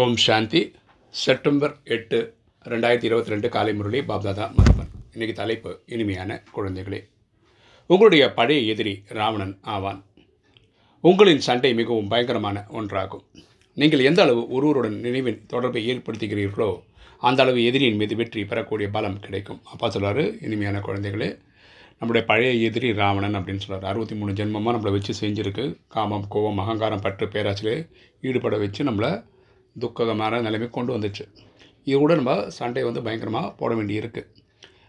ஓம் சாந்தி. September எட்டு ரெண்டாயிரத்தி இருபத்தி ரெண்டு காலை முரளி பாப்தாதா மரபன் இன்றைக்கி தலைப்பு இனிமையான குழந்தைகளே. உங்களுடைய பழைய எதிரி ராவணன் ஆவான். உங்களின் சண்டை மிகவும் பயங்கரமான ஒன்றாகும். நீங்கள் எந்த அளவு ஒருவருடன் நினைவின் தொடர்பை ஏற்படுத்துகிறீர்களோ அந்த அளவு எதிரியின் மீது வெற்றி பெறக்கூடிய பலம் கிடைக்கும். அப்பா சொல்கிறார் இனிமையான குழந்தைகளே நம்முடைய பழைய எதிரி ராவணன் அப்படின்னு சொல்கிறார் அறுபத்தி மூணு ஜென்மமாக நம்மளை வச்சு செஞ்சுருக்கு. காமம் கோபம் அகங்காரம் பற்று பேராசிலே ஈடுபட வச்சு நம்மளை துக்ககமான நிலைமை கொண்டு வந்துச்சு. இது கூட நம்ம சண்டை வந்து பயங்கரமாக போட வேண்டியிருக்கு.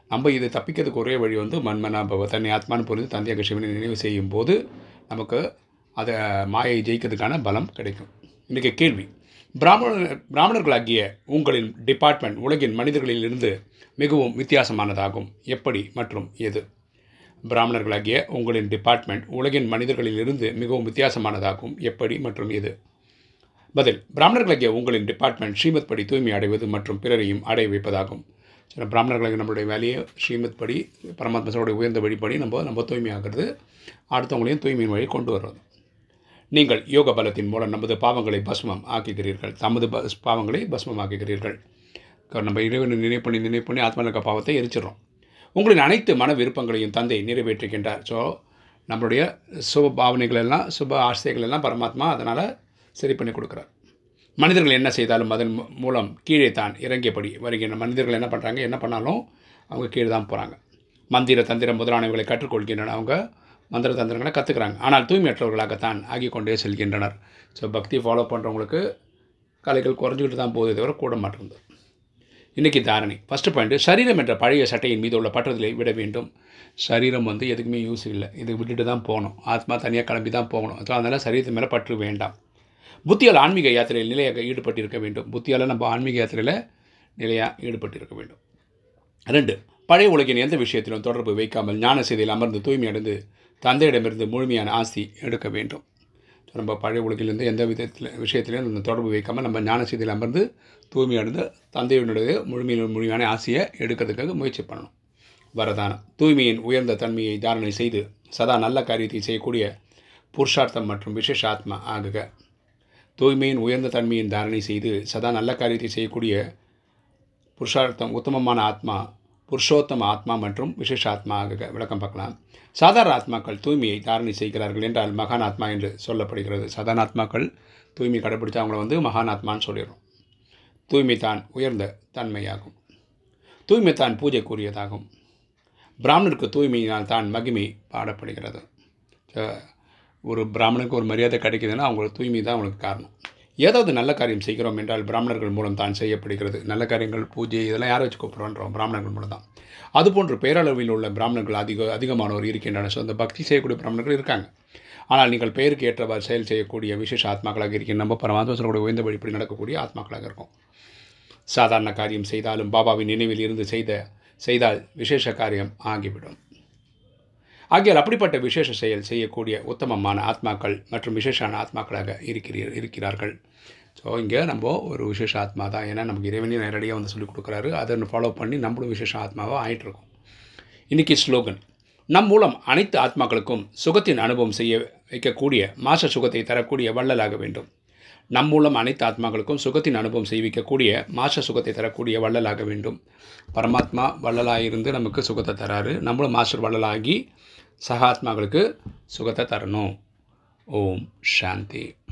நம்ம இதை தப்பிக்கிறதுக்கு ஒரே வழி வந்து மண்மனா பவ தன்னை ஆத்மான்னு புரிந்து தந்தையாக சிவனை நினைவு செய்யும் போது நமக்கு அதை மாயை ஜெயிக்கிறதுக்கான பலம் கிடைக்கும். இன்றைக்கி கேள்வி. பிராமண பிராமணர்களாகிய உங்களின் டிபார்ட்மெண்ட் உலகின் மனிதர்களிலிருந்து மிகவும் வித்தியாசமானதாகும். எப்படி மற்றும் எது? பிராமணர்களாகிய உங்களின் டிபார்ட்மெண்ட் உலகின் மனிதர்களிலிருந்து மிகவும் வித்தியாசமானதாகும். எப்படி மற்றும் எது? பதில் பிராமணர்களாகிய உங்களின் டிபார்ட்மெண்ட் ஸ்ரீமத் படி தூய்மை அடைவது மற்றும் பிறரையும் அடைய வைப்பதாகும். சில பிராமணர்களுக்கு நம்மளுடைய வேலையை ஸ்ரீமத் படி பரமாத்மசோடைய உயர்ந்த வழிப்படி நம்ம நம்ம தூய்மையாகிறது. அடுத்தவங்களையும் தூய்மையின் வழி கொண்டு வர்றது. நீங்கள் யோக பலத்தின் மூலம் நமது பாவங்களை பஸ்மம் ஆக்குகிறீர்கள். தமது பஸ் பாவங்களை பஸ்மம் ஆக்குகிறீர்கள். நம்ம இறைவனை நினைவு பண்ணி நினைவு பண்ணி ஆத்மலக பாவத்தை எரிச்சிடறோம். உங்களின் அனைத்து மன விருப்பங்களையும் தந்தை நிறைவேற்றுகின்றார். ஸோ நம்மளுடைய சுப பாவனைகள் எல்லாம் சுப ஆசைகள் எல்லாம் பரமாத்மா அதனால் சரி பண்ணி கொடுக்குறார். மனிதர்கள் என்ன செய்தாலும் அதன் மூலம் கீழே தான் இறங்கியபடி வருகின்ற மனிதர்கள் என்ன பண்ணுறாங்க என்ன பண்ணாலும் அவங்க கீழே தான் போகிறாங்க மந்திர தந்திரம் முதலானவைகளை கற்றுக்கொள்கின்றனர் அவங்க. மந்திர தந்திரங்களை கற்றுக்குறாங்க ஆனால் தூய்மையற்றவர்களாகத்தான் ஆகிக் கொண்டே செல்கின்றனர். ஸோ பக்தி ஃபாலோ பண்ணுறவங்களுக்கு கலைகள் குறைஞ்சிக்கிட்டு தான் போகுதே தவிர கூட மாட்டேங்குது. இன்றைக்கி தாரணை. ஃபஸ்ட்டு பாயிண்ட்டு சரீரம் என்ற பழைய சட்டையின் மீது உள்ள பற்றுதலை விட வேண்டும். சரீரம் வந்து எதுக்குமே யூஸ் இல்லை. இது விட்டுட்டு தான் போகணும். ஆத்மா தனியாக கிளம்பி தான் போகணும். ஸோ அதனால் சரீரத்து மேலே பற்று வேண்டாம். புத்தியால் ஆன்மீக யாத்திரையில் நிலையாக ஈடுபட்டிருக்க வேண்டும். புத்தியால் நம்ம ஆன்மீக யாத்திரையில் நிலையாக ஈடுபட்டிருக்க வேண்டும். ரெண்டு பழைய உலகின் எந்த விஷயத்திலும் தொடர்பு வைக்காமல் ஞான செய்தியில் அமர்ந்து தூய்மை அடைந்து தந்தையிடமிருந்து முழுமையான ஆஸ்தி எடுக்க வேண்டும். நம்ம பழைய உலகிலிருந்து எந்த விதத்தில் விஷயத்திலையும் நம்ம தொடர்பு வைக்காமல் நம்ம ஞான செய்தியில் அமர்ந்து தூய்மை அடைந்து தந்தையினுடைய முழுமையான முழுமையான ஆசையை எடுக்கிறதுக்காக முயற்சி பண்ணணும். வரதானம் தூய்மையின் உயர்ந்த தன்மையை தாரணை செய்து சதா நல்ல காரியத்தை செய்யக்கூடிய புருஷார்த்தம் மற்றும் விசேஷ ஆத்மா ஆகுக. தூய்மையின் உயர்ந்த தன்மையின் தாரணை செய்து சதா நல்ல காரியத்தை செய்யக்கூடிய புருஷார்த்தம் உத்தமமான ஆத்மா புருஷோத்தம ஆத்மா மற்றும் விசேஷ ஆத்மா விளக்கம் பார்க்கலாம். சாதாரண ஆத்மாக்கள் தூய்மையை தாரணை செய்கிறார்கள் என்றால் மகான் ஆத்மா என்று சொல்லப்படுகிறது. சாதாரண ஆத்மாக்கள் தூய்மை கடைப்பிடித்து அவங்கள வந்து மகான் ஆத்மான்னு சொல்லிடுறோம். தூய்மை தான் உயர்ந்த தன்மையாகும். தூய்மை தான் பூஜைக்குரியதாகும். பிராமணருக்கு தூய்மையினால் தான் மகிமை பாடப்படுகிறது. ஒரு பிராமணனுக்கு ஒரு மரியாதை கிடைக்குதுன்னா அவங்களோட தூய்மை தான் அவங்களுக்கு காரணம். ஏதாவது நல்ல காரியம் செய்கிறோம் என்றால் பிராமணர்கள் மூலம் தான் செய்யப்படுகிறது. நல்ல காரியங்கள் பூஜை இதெல்லாம் யாரை வச்சு கூப்பிட்றோன்றோம்? பிராமணர்கள் மூலம் தான். அதுபோன்று பேரளவில் உள்ள பிராமணர்கள் அதிக அதிகமானவர் இருக்கின்றனர். ஸோ அந்த பக்தி செய்யக்கூடிய பிராமணர்கள் இருக்காங்க. ஆனால் நீங்கள் பெயருக்கு ஏற்றவாறு செயல் செய்யக்கூடிய விசேஷ ஆத்மாக்களாக இருக்கின்ற நம்ம பரமாத்மா சொல்லக்கூடிய உயர்ந்த வழிப்படி நடக்கக்கூடிய ஆத்மாக்களாக இருக்கும். சாதாரண காரியம் செய்தாலும் பாபாவின் நினைவில் இருந்து செய்த செய்தால் விசேஷ காரியம் ஆகிவிடும். ஆகியால் அப்படிப்பட்ட விசேஷ செயல் செய்யக்கூடிய உத்தமமான ஆத்மாக்கள் மற்றும் விசேஷான ஆத்மாக்களாக இருக்கிறீர் இருக்கிறார்கள். ஸோ இங்கே நம்ம ஒரு விசேஷ ஆத்மா தான். ஏன்னா நமக்கு இறைவனே நேரடியாக வந்து சொல்லிக் கொடுக்குறாரு. அதை ஃபாலோ பண்ணி நம்மளும் விசேஷ ஆத்மாவாக ஆகிட்டுருக்கோம் இன்றைக்கி ஸ்லோகன். நம் மூலம் அனைத்து ஆத்மாக்களுக்கும் சுகத்தின் அனுபவம் செய்ய வைக்கக்கூடிய மாச சுகத்தை தரக்கூடிய வள்ளலாக வேண்டும். நம் மூலம் அனைத்து ஆத்மாக்களுக்கும் சுகத்தின் அனுபவம் செய்விக்கக்கூடிய மாச சுகத்தை தரக்கூடிய வள்ளலாக வேண்டும். பரமாத்மா வள்ளலாக இருந்து நமக்கு சுகத்தை தராரு. நம்மளும் மாஸ்டர் வள்ளலாகி சகாத்மாக்களுக்கு சுகத்தை தரணும். ஓம் சாந்தி.